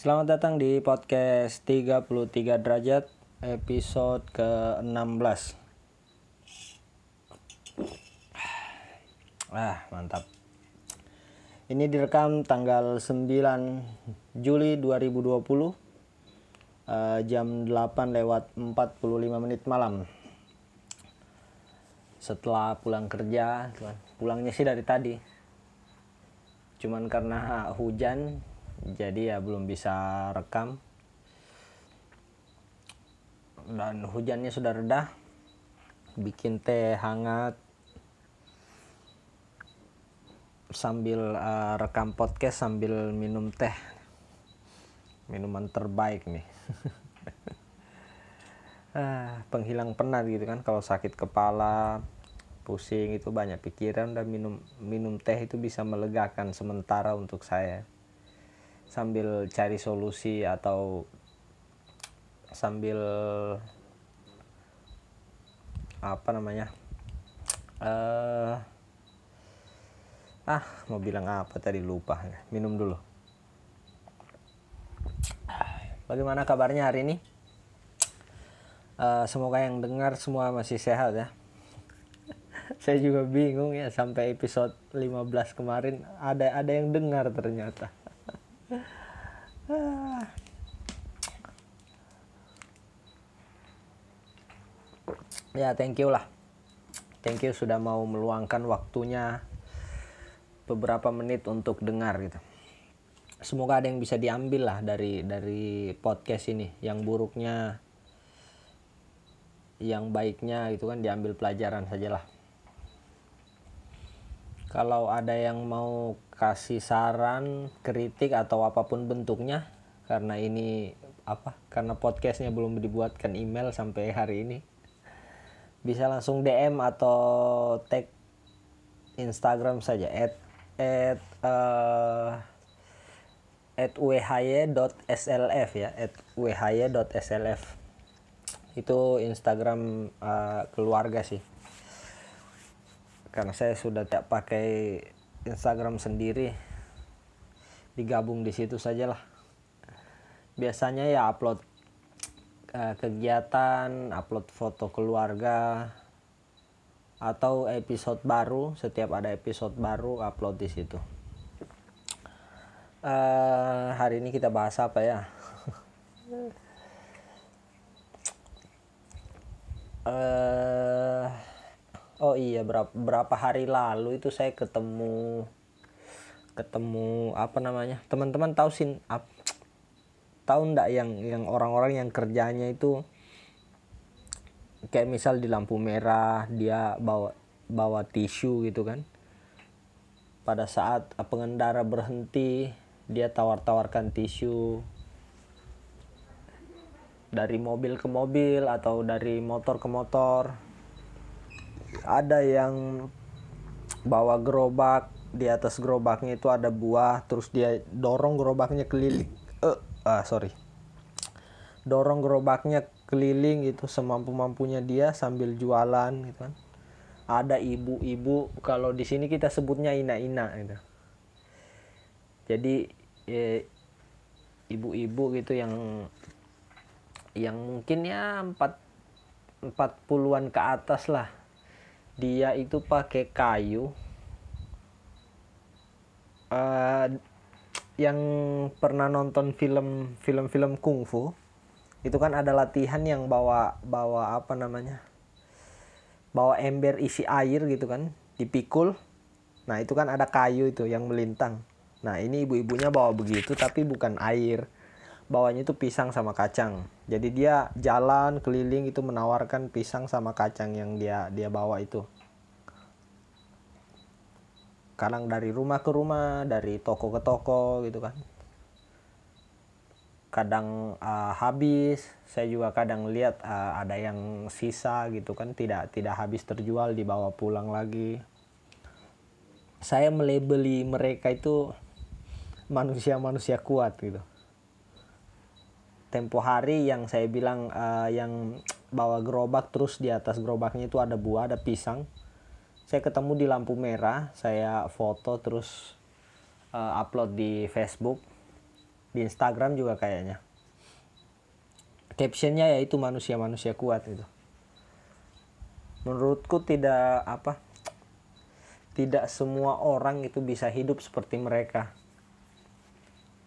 Selamat datang di podcast 33 derajat episode ke-16 Ah mantap. Ini direkam tanggal 9 Juli 2020 uh, Jam 8 lewat 45 menit malam. Setelah pulang kerja Pulangnya sih dari tadi. Cuman karena hujan jadi ya belum bisa rekam. Dan hujannya sudah reda. Bikin teh hangat. Sambil uh, rekam podcast sambil minum teh. Minuman terbaik nih. Ah, penghilang penat gitu kan. Kalau sakit kepala pusing itu banyak pikiran. Dan minum minum teh itu bisa melegakan sementara untuk saya sambil cari solusi atau sambil apa namanya uh, ah mau bilang apa tadi lupa. Minum dulu. Bagaimana kabarnya hari ini? Uh, semoga yang dengar semua masih sehat ya. Saya juga bingung ya sampai episode 15 kemarin ada ada yang dengar ternyata ya thank you lah. Thank you sudah mau meluangkan waktunya beberapa menit untuk dengar gitu. Semoga ada yang bisa diambil lah dari dari podcast ini. Yang buruknya yang baiknya itu kan diambil pelajaran sajalah kalau ada yang mau kasih saran kritik atau apa pun bentuknya karena ini apa karena podcastnya belum dibuatkan email sampai hari ini bisa langsung DM atau tag Instagram saja at at uh, at why.slf ya at why.slf itu Instagram uh, keluarga sih karena saya sudah tidak pakai Instagram sendiri. Digabung di situ sajalah. Biasanya ya upload uh, kegiatan upload foto keluarga atau episode baru. Setiap ada episode baru upload di situ. Uh, hari ini kita bahas apa ya? Uh, oh iya berapa berapa hari lalu itu saya ketemu ketemu apa namanya teman-teman tahu sin ap, tahu ndak yang yang orang-orang yang kerjanya itu kayak misal di lampu merah dia bawa bawa tisu gitu kan. Pada saat pengendara berhenti dia tawar-tawarkan tisu dari mobil ke mobil atau dari motor ke motor ada yang bawa gerobak di atas gerobaknya itu ada buah terus dia dorong gerobaknya keliling. Uh, ah sorry. Dorong gerobaknya keliling itu semampu mampunya dia sambil jualan gitu kan. Ada ibu-ibu kalau di sini kita sebutnya ina-ina gitu. Jadi ya, ibu-ibu gitu yang yang mungkin ya empat empat puluhan ke atas lah dia itu pakai kayu. Uh, yang pernah nonton film film-film kungfu itu kan ada latihan yang bawa bawa apa namanya? Bawa ember isi air gitu kan dipikul. Nah itu kan ada kayu itu yang melintang. Nah ini ibu-ibunya bawa begitu tapi bukan air. Bawanya itu pisang sama kacang jadi dia jalan keliling itu menawarkan pisang sama kacang yang dia dia bawa itu. Kadang dari rumah ke rumah dari toko ke toko gitu kan. Kadang uh, habis saya juga kadang lihat uh, ada yang sisa gitu kan tidak tidak habis terjual dibawa pulang lagi. Saya melebeli mereka itu manusia-manusia kuat gitu tempo hari yang saya bilang uh, yang bawa gerobak terus di atas gerobaknya itu ada buah ada pisang. Saya ketemu di lampu merah saya foto terus uh, upload di Facebook di Instagram juga kayaknya. Captionnya yaitu manusia-manusia kuat itu. Menurutku tidak apa tidak semua orang itu bisa hidup seperti mereka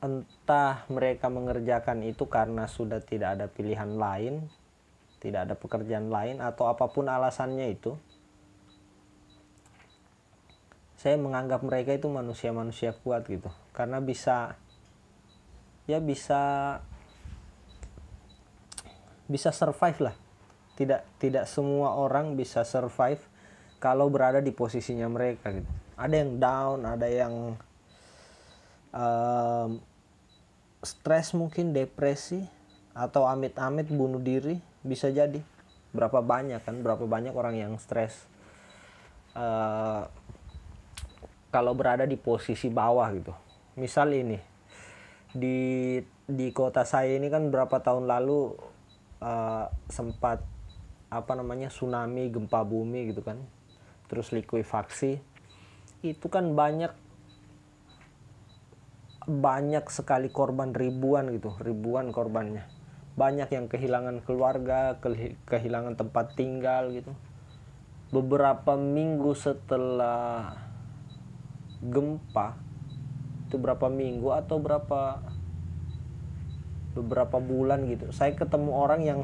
entah mereka mengerjakan itu karena sudah tidak ada pilihan lain tidak ada pekerjaan lain atau apa pun alasannya itu saya menganggap mereka itu manusia-manusia kuat gitu. Karena bisa ya bisa bisa survive lah. Tidak tidak semua orang bisa survive kalau berada di posisinya mereka gitu. Ada yang down ada yang um, stres mungkin depresi atau amit-amit bunuh diri bisa jadi. Berapa banyak kan berapa banyak orang yang stres. Uh, kalau berada di posisi bawah gitu. Misal ini di di kota saya ini kan berapa tahun lalu uh, sempat apa namanya tsunami gempa bumi gitu kan. Terus likuifaksi. Itu kan banyak banyak sekali korban ribuan gitu ribuan korbannya. Banyak yang kehilangan keluarga kehilangan tempat tinggal gitu. Beberapa minggu setelah gempa itu berapa minggu atau berapa beberapa bulan gitu saya ketemu orang yang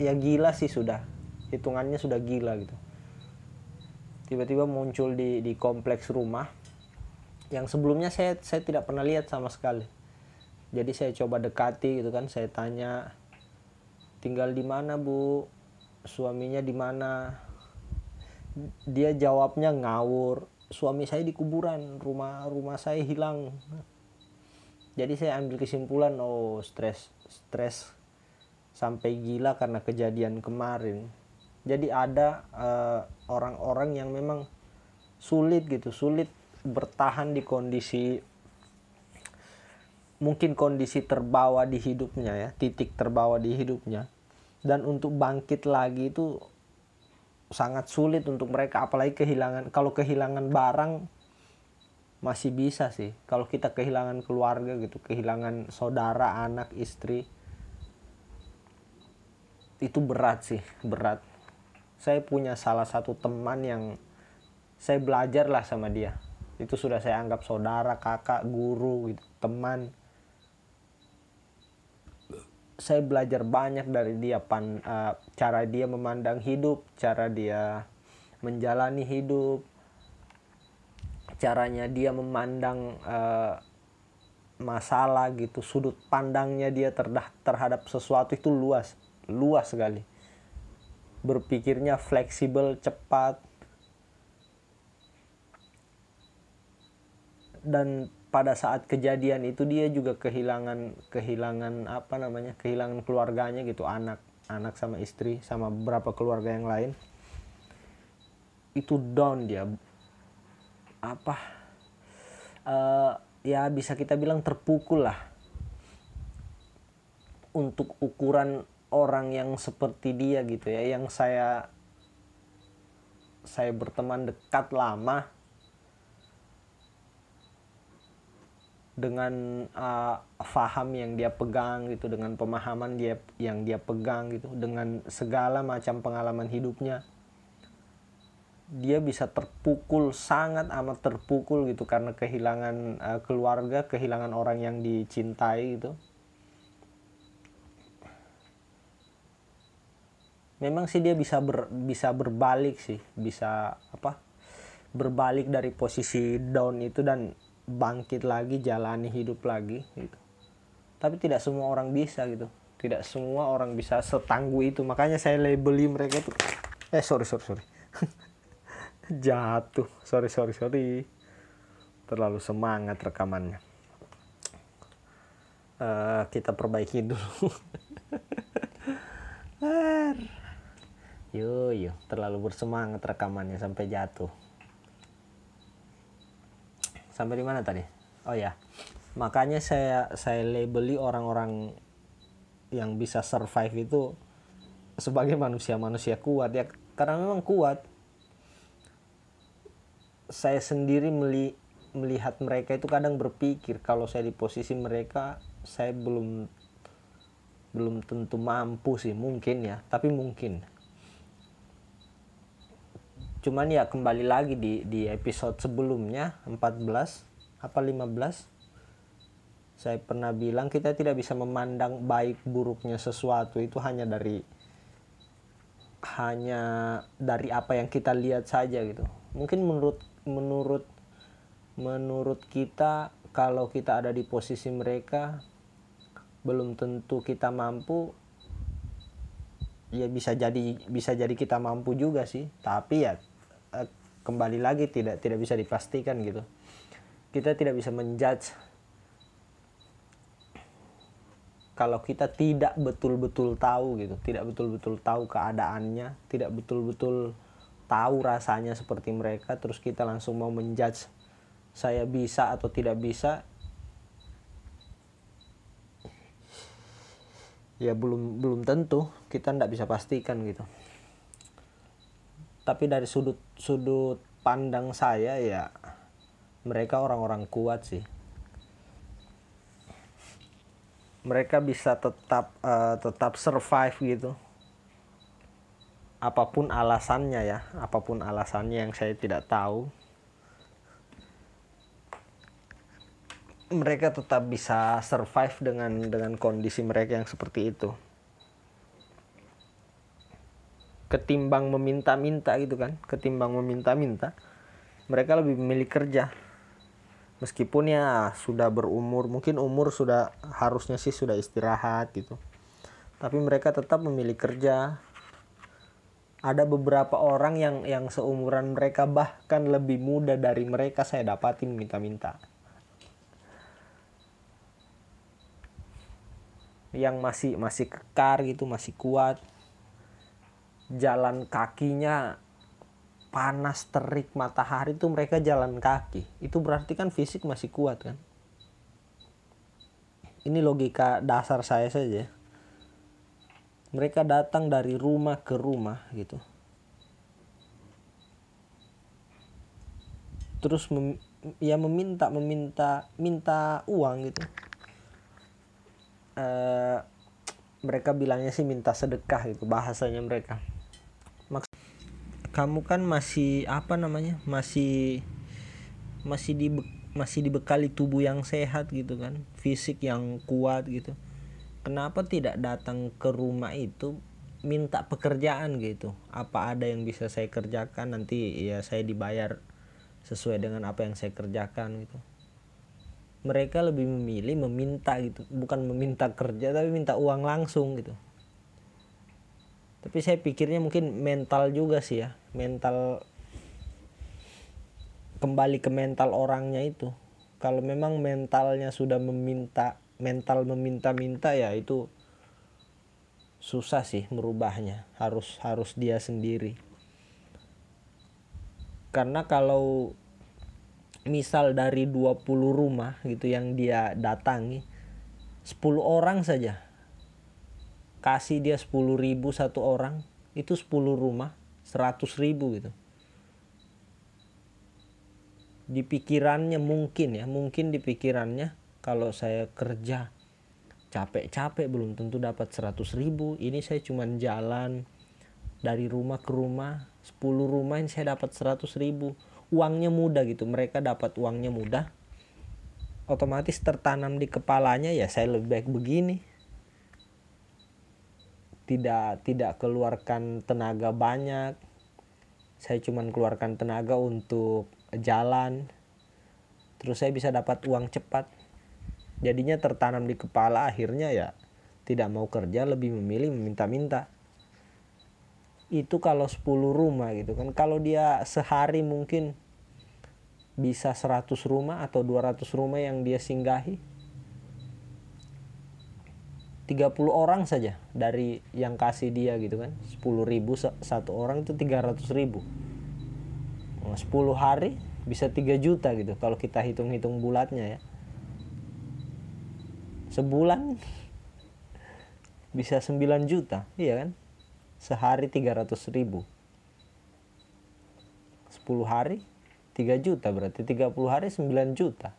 ya gila sih sudah. Hitungannya sudah gila gitu. Tiba-tiba muncul di di kompleks rumah yang sebelumnya saya saya tidak pernah lihat sama sekali. Jadi saya coba dekati gitu kan saya tanya tinggal di mana bu? Suaminya di mana? Dia jawabnya ngawur suami saya di kuburan rumah rumah saya hilang. Jadi saya ambil kesimpulan oh stres stres sampai gila karena kejadian kemarin. Jadi ada eh, orang-orang uh, yang memang sulit gitu sulit bertahan di kondisi mungkin kondisi terbawa di hidupnya ya titik terbawa di hidupnya. Dan untuk bangkit lagi itu sangat sulit untuk mereka apalagi kehilangan kalau kehilangan barang masih bisa sih. Kalau kita kehilangan keluarga gitu kehilangan saudara anak istri itu berat sih berat. Saya punya salah satu teman yang saya belajar lah sama dia itu sudah saya anggap saudara kakak guru gitu teman. Saya belajar banyak dari dia pan uh, cara dia memandang hidup cara dia menjalani hidup caranya dia memandang uh, masalah gitu sudut pandangnya dia terdah, terhadap sesuatu itu luas luas sekali. Berpikirnya fleksibel cepat dan pada saat kejadian itu dia juga kehilangan kehilangan apa namanya kehilangan keluarganya gitu anak anak sama istri sama beberapa keluarga yang lain. Itu down dia. Apa? Uh, ya bisa kita bilang terpukul lah. Untuk ukuran orang yang seperti dia gitu ya. Yang saya saya berteman dekat lama dengan uh, faham yang dia pegang gitu dengan pemahaman dia yang dia pegang gitu dengan segala macam pengalaman hidupnya dia bisa terpukul sangat amat terpukul gitu karena kehilangan uh, keluarga kehilangan orang yang dicintai gitu. Memang sih dia bisa ber, bisa berbalik sih bisa apa berbalik dari posisi down itu dan bangkit lagi jalani hidup lagi gitu. Tapi tidak semua orang bisa gitu. Tidak semua orang bisa setangguh itu. Makanya saya labeli mereka tuh eh sorry sorry sorry. Jatuh. Sorry sorry sorry. Terlalu semangat rekamannya. Uh, kita perbaiki dulu. Yo yo. Terlalu bersemangat rekamannya sampai jatuh sampai di mana tadi? Oh ya makanya saya saya labeli orang-orang yang bisa survive itu sebagai manusia-manusia kuat ya. Karena memang kuat saya sendiri meli melihat mereka itu kadang berpikir kalau saya di posisi mereka saya belum belum tentu mampu sih mungkin ya. Tapi mungkin cuman ya kembali lagi di di episode sebelumnya 14 apa 15 saya pernah bilang kita tidak bisa memandang baik buruknya sesuatu itu hanya dari hanya dari apa yang kita lihat saja gitu. Mungkin menurut menurut menurut kita kalau kita ada di posisi mereka belum tentu kita mampu ya bisa jadi bisa jadi kita mampu juga sih. Tapi ya kembali lagi tidak tidak bisa dipastikan gitu. Kita tidak bisa menjudge kalau kita tidak betul-betul tahu gitu tidak betul-betul tahu keadaannya tidak betul-betul tahu rasanya seperti mereka terus kita langsung mau menjudge saya bisa atau tidak bisa ya belum belum tentu kita tidak bisa pastikan gitu tapi dari sudut sudut pandang saya ya mereka orang-orang kuat sih. Mereka bisa tetap uh, tetap survive gitu. Apa pun alasannya ya apa pun alasannya yang saya tidak tahu. Mereka tetap bisa survive dengan dengan kondisi mereka yang seperti itu ketimbang meminta-minta gitu kan. Ketimbang meminta-minta mereka lebih memilih kerja. Meskipun ya sudah berumur mungkin umur sudah harusnya sih sudah istirahat gitu. Tapi mereka tetap memilih kerja. Ada beberapa orang yang yang seumuran mereka bahkan lebih muda dari mereka saya dapatin minta-minta. Yang masih masih kekar gitu masih kuat jalan kakinya panas terik matahari itu mereka jalan kaki. Itu berarti kan fisik masih kuat kan? Ini logika dasar saya saja. Mereka datang dari rumah ke rumah gitu. Terus mem, ya meminta meminta minta uang gitu. Uh, mereka bilangnya sih minta sedekah gitu bahasanya mereka kamu kan masih apa namanya masih masih di masih dibekali tubuh yang sehat gitu kan fisik yang kuat gitu. Kenapa tidak datang ke rumah itu minta pekerjaan gitu? Apa ada yang bisa saya kerjakan? Nanti ya saya dibayar sesuai dengan apa yang saya kerjakan gitu. Mereka lebih memilih meminta gitu. Bukan meminta kerja tapi minta uang langsung gitu tapi saya pikirnya mungkin mental juga sih ya. Mental kembali ke mental orangnya itu. Kalau memang mentalnya sudah meminta mental meminta-minta ya itu susah sih merubahnya. Harus harus dia sendiri. Karena kalau misal dari 20 rumah gitu yang dia datangi 10 orang saja kasih dia 10 ribu satu orang itu 10 rumah 100 ribu gitu. Di pikirannya mungkin ya mungkin di pikirannya kalau saya kerja capek-capek belum tentu dapat 100 ribu ini saya cuman jalan dari rumah ke rumah 10 rumah ini saya dapat 100 ribu. Uangnya mudah gitu mereka dapat uangnya mudah otomatis tertanam di kepalanya ya saya lebih baik begini tidak tidak keluarkan tenaga banyak. Saya cuma keluarkan tenaga untuk jalan. Terus saya bisa dapat uang cepat. Jadinya tertanam di kepala akhirnya ya tidak mau kerja lebih memilih meminta-minta. Itu kalau 10 rumah gitu kan. Kalau dia sehari mungkin bisa 100 rumah atau 200 rumah yang dia singgahi 30 orang saja dari yang kasih dia gitu kan. 10 ribu satu orang itu 300 ribu. 10 hari bisa 3 juta gitu kalau kita hitung-hitung bulatnya ya. Sebulan bisa 9 juta iya kan? Sehari 300 ribu. 10 hari 3 juta berarti 30 hari 9 juta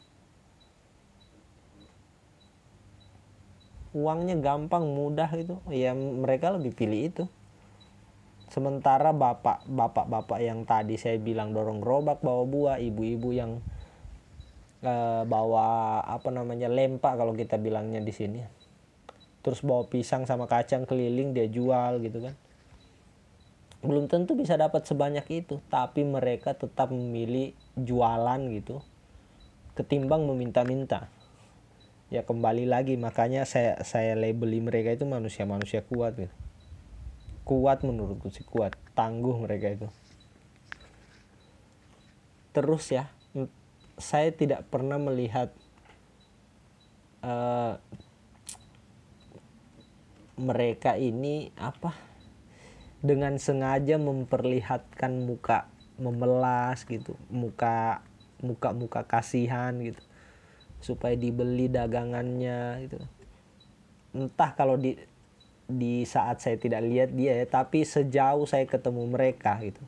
uangnya gampang mudah itu ya mereka lebih pilih itu. Sementara bapak bapak bapak yang tadi saya bilang dorong gerobak bawa buah ibu-ibu yang uh, bawa apa namanya lempak kalau kita bilangnya di sini. Terus bawa pisang sama kacang keliling dia jual gitu kan. Belum tentu bisa dapat sebanyak itu tapi mereka tetap memilih jualan gitu ketimbang meminta-minta ya kembali lagi. Makanya saya saya labeli mereka itu manusia-manusia kuat gitu. Kuat menurutku sih kuat. Tangguh mereka itu. Terus ya saya tidak pernah melihat uh, mereka ini apa dengan sengaja memperlihatkan muka memelas gitu. Muka muka muka kasihan gitu supaya dibeli dagangannya gitu. Entah kalau di di saat saya tidak lihat dia ya tapi sejauh saya ketemu mereka gitu.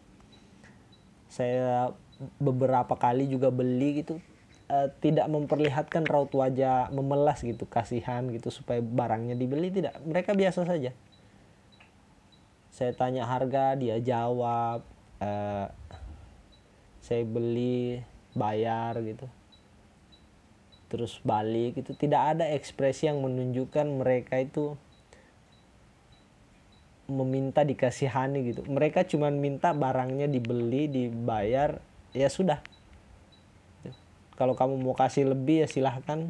Saya beberapa kali juga beli gitu. Uh, tidak memperlihatkan raut wajah memelas gitu kasihan gitu supaya barangnya dibeli tidak. Mereka biasa saja. Saya tanya harga dia jawab uh, saya beli bayar gitu terus balik itu tidak ada ekspresi yang menunjukkan mereka itu meminta dikasihani gitu. Mereka cuma minta barangnya dibeli dibayar ya sudah. Kalau kamu mau kasih lebih ya silahkan.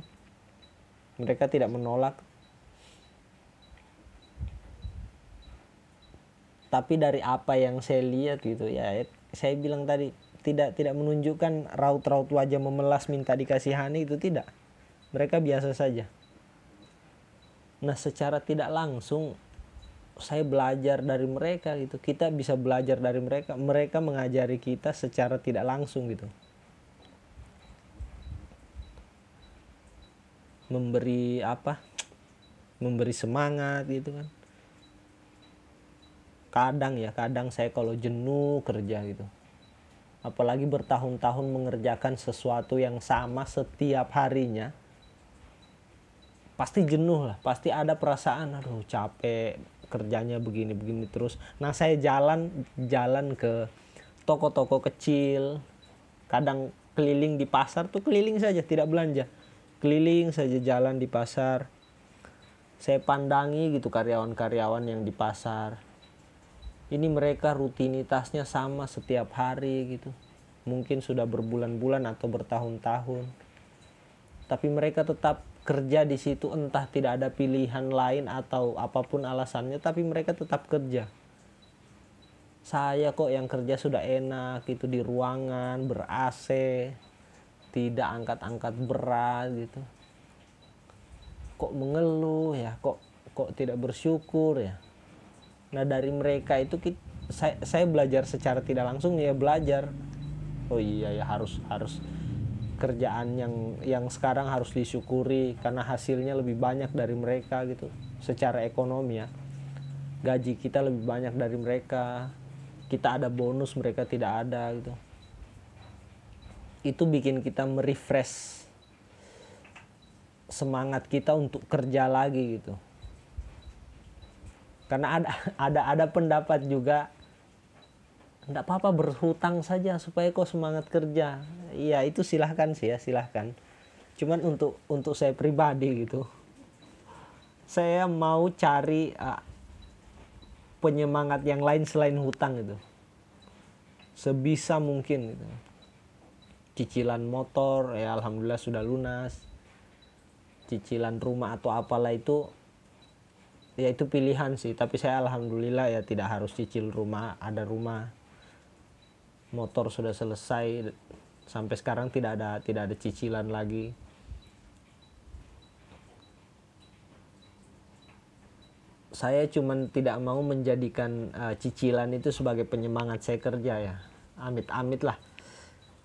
Mereka tidak menolak. Tapi dari apa yang saya lihat gitu ya saya bilang tadi tidak tidak menunjukkan raut-raut wajah memelas minta dikasihani itu tidak. Mereka biasa saja. Nah secara tidak langsung saya belajar dari mereka gitu. Kita bisa belajar dari mereka mereka mengajari kita secara tidak langsung gitu. Memberi apa? Memberi semangat gitu kan. Kadang ya kadang saya kalau jenuh kerja gitu apalagi bertahun-tahun mengerjakan sesuatu yang sama setiap harinya pasti jenuh lah pasti ada perasaan aduh capek kerjanya begini begini terus. Nah saya jalan jalan ke toko-toko kecil kadang keliling di pasar tuh keliling saja tidak belanja. Keliling saja jalan di pasar. Saya pandangi gitu karyawan-karyawan yang di pasar ini mereka rutinitasnya sama setiap hari gitu. Mungkin sudah berbulan-bulan atau bertahun-tahun. Tapi mereka tetap kerja di situ entah tidak ada pilihan lain atau apa pun alasannya tapi mereka tetap kerja. Saya kok yang kerja sudah enak itu di ruangan ber AC tidak angkat-angkat berat gitu. Kok mengeluh ya kok kok tidak bersyukur ya nah dari mereka itu kita, saya saya belajar secara tidak langsung ya belajar. Oh iya ya harus harus kerjaan yang yang sekarang harus disyukuri karena hasilnya lebih banyak dari mereka gitu. Secara ekonomi ya. Gaji kita lebih banyak dari mereka. Kita ada bonus mereka tidak ada gitu. Itu bikin kita merefresh semangat kita untuk kerja lagi gitu karena ada ada ada pendapat juga tidak apa-apa berhutang saja supaya kau semangat kerja. Iya itu silahkan sih ya silahkan. Cuman untuk untuk saya pribadi gitu saya mau cari uh, penyemangat yang lain selain hutang itu sebisa mungkin gitu. Cicilan motor ya alhamdulillah sudah lunas. Cicilan rumah atau apalah itu ya itu pilihan sih tapi saya alhamdulillah ya tidak harus cicil rumah ada rumah. Motor sudah selesai sampai sekarang tidak ada tidak ada cicilan lagi. Saya cuman tidak mau menjadikan uh, cicilan itu sebagai penyemangat saya kerja ya. Amit-amit lah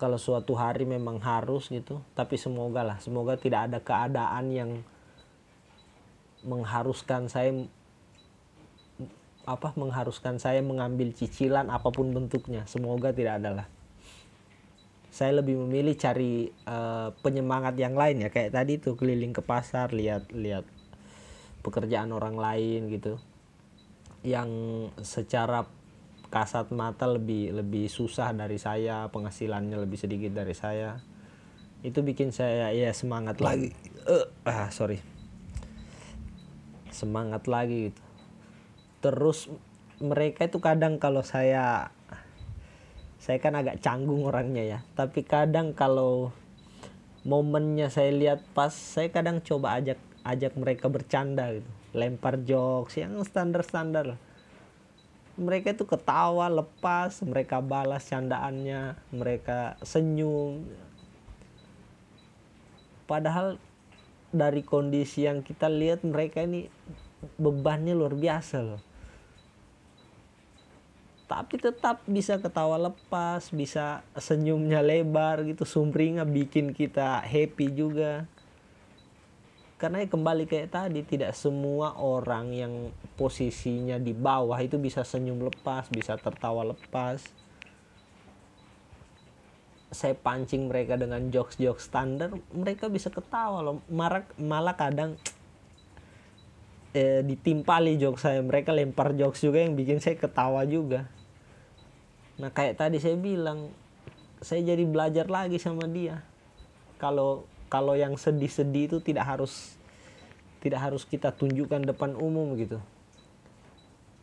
kalau suatu hari memang harus gitu tapi semoga lah semoga tidak ada keadaan yang mengharuskan saya apa mengharuskan saya mengambil cicilan apa pun bentuknya. Semoga tidak adalah. Saya lebih memilih cari uh, penyemangat yang lain ya. Kayak tadi tuh keliling ke pasar lihat lihat pekerjaan orang lain gitu. Yang secara kasat mata lebih lebih susah dari saya penghasilannya lebih sedikit dari saya. Itu bikin saya ya semangat lagi. Uh, ah sorry semangat lagi gitu. Terus mereka itu kadang kalau saya saya kan agak canggung orangnya ya. Tapi kadang kalau momennya saya lihat pas saya kadang coba ajak ajak mereka bercanda gitu. Lempar jokes yang standar standar mereka itu ketawa lepas mereka balas candaannya mereka senyum. Padahal dari kondisi yang kita lihat mereka ini bebannya luar biasa loh. Tapi tetap bisa ketawa lepas bisa senyumnya lebar gitu sumringah bikin kita happy juga. Karena kembali kayak tadi tidak semua orang yang posisinya di bawah itu bisa senyum lepas bisa tertawa lepas saya pancing mereka dengan jokes-jokes standar mereka bisa ketawa loh. Malah malah kadang eh, ditimpali jokes saya. Mereka lempar jokes juga yang bikin saya ketawa juga. Nah kayak tadi saya bilang saya jadi belajar lagi sama dia. Kalau kalau yang sedih-sedih itu tidak harus tidak harus kita tunjukkan depan umum gitu.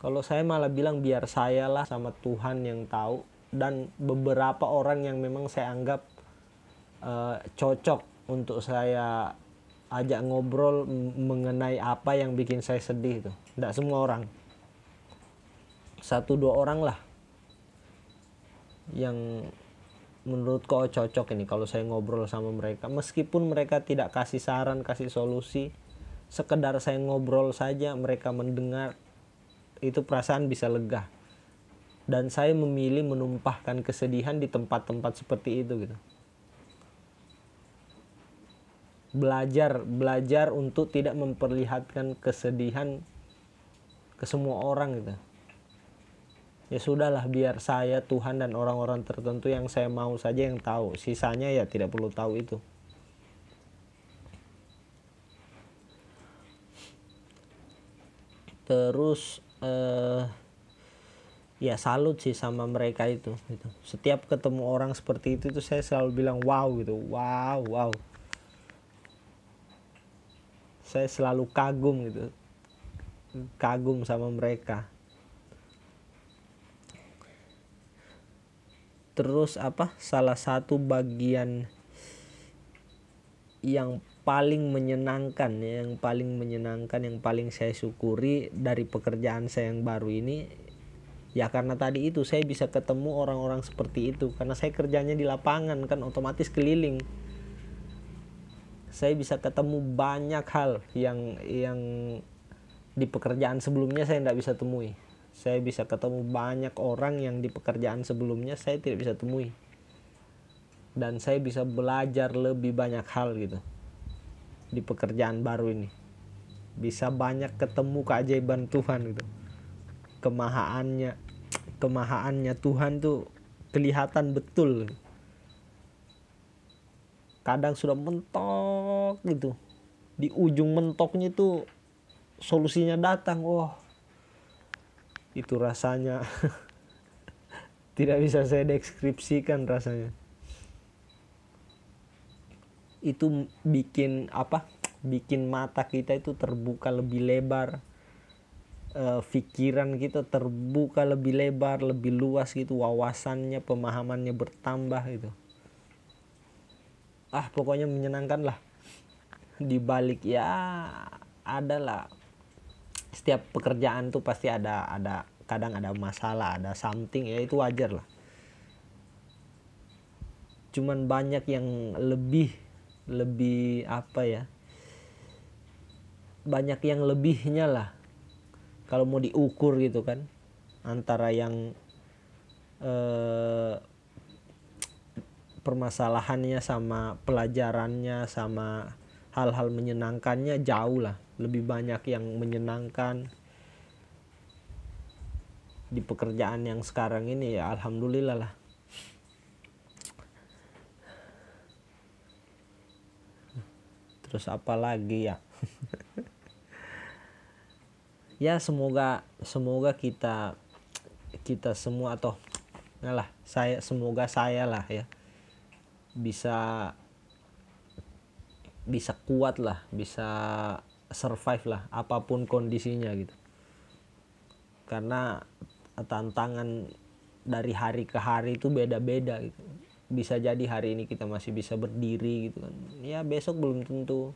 Kalau saya malah bilang biar saya lah sama Tuhan yang tahu dan beberapa orang yang memang saya anggap uh, cocok untuk saya ajak ngobrol mengenai apa yang bikin saya sedih itu. Tidak semua orang. Satu dua orang lah yang menurut kau cocok ini kalau saya ngobrol sama mereka. Meskipun mereka tidak kasih saran kasih solusi sekedar saya ngobrol saja mereka mendengar itu perasaan bisa lega dan saya memilih menumpahkan kesedihan di tempat-tempat seperti itu gitu. Belajar belajar untuk tidak memperlihatkan kesedihan ke semua orang gitu. Ya sudahlah biar saya Tuhan dan orang-orang tertentu yang saya mau saja yang tahu. Sisanya ya tidak perlu tahu itu. Terus eh, ya salut sih sama mereka itu gitu. setiap ketemu orang seperti itu itu saya selalu bilang wow gitu. Wow wow. Saya selalu kagum gitu. Kagum sama mereka. Terus apa? Salah satu bagian yang paling menyenangkan ya, yang paling menyenangkan yang paling saya syukuri dari pekerjaan saya yang baru ini ya karena tadi itu saya bisa ketemu orang-orang seperti itu. Karena saya kerjanya di lapangan kan otomatis keliling. Saya bisa ketemu banyak hal yang yang di pekerjaan sebelumnya saya tidak bisa temui. Saya bisa ketemu banyak orang yang di pekerjaan sebelumnya saya tidak bisa temui. Dan saya bisa belajar lebih banyak hal gitu di pekerjaan baru ini. Bisa banyak ketemu keajaiban Tuhan gitu kemahaannya kemahaannya Tuhan tuh kelihatan betul. Kadang sudah mentok gitu. Di ujung mentoknya itu solusinya datang. Wah itu rasanya tidak bisa saya deskripsikan rasanya. Itu bikin apa? Bikin mata kita itu terbuka lebih lebar pikiran kita terbuka lebih lebar lebih luas gitu. Wawasannya pemahamannya bertambah gitu. Ah pokoknya menyenangkan lah. Di balik ya adalah. Setiap pekerjaan tuh pasti ada ada kadang ada masalah ada something ya itu wajar lah. Cuman banyak yang lebih lebih apa ya? Banyak yang lebihnya lah kalau mau diukur gitu kan antara yang eh, permasalahannya sama pelajarannya sama hal-hal menyenangkannya jauh lah. Lebih banyak yang menyenangkan di pekerjaan yang sekarang ini ya alhamdulillah lah. Terus apa lagi ya? ya semoga semoga kita kita semua atau lah saya semoga saya lah ya bisa bisa kuat lah bisa survive lah apa pun kondisinya gitu. Karena tantangan dari hari ke hari itu beda-beda gitu. Bisa jadi hari ini kita masih bisa berdiri gitu kan. Ya besok belum tentu.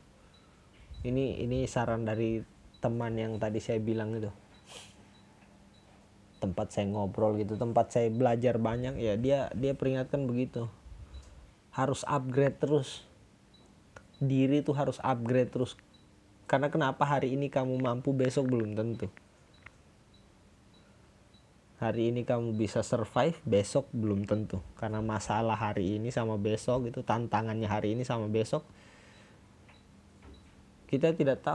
Ini ini saran dari teman yang tadi saya bilang itu. Tempat saya ngobrol gitu tempat saya belajar banyak ya dia dia peringatkan begitu. Harus upgrade terus. Diri tuh harus upgrade terus. Karena kenapa hari ini kamu mampu besok belum tentu. Hari ini kamu bisa survive besok belum tentu. Karena masalah hari ini sama besok itu tantangannya hari ini sama besok kita tidak tahu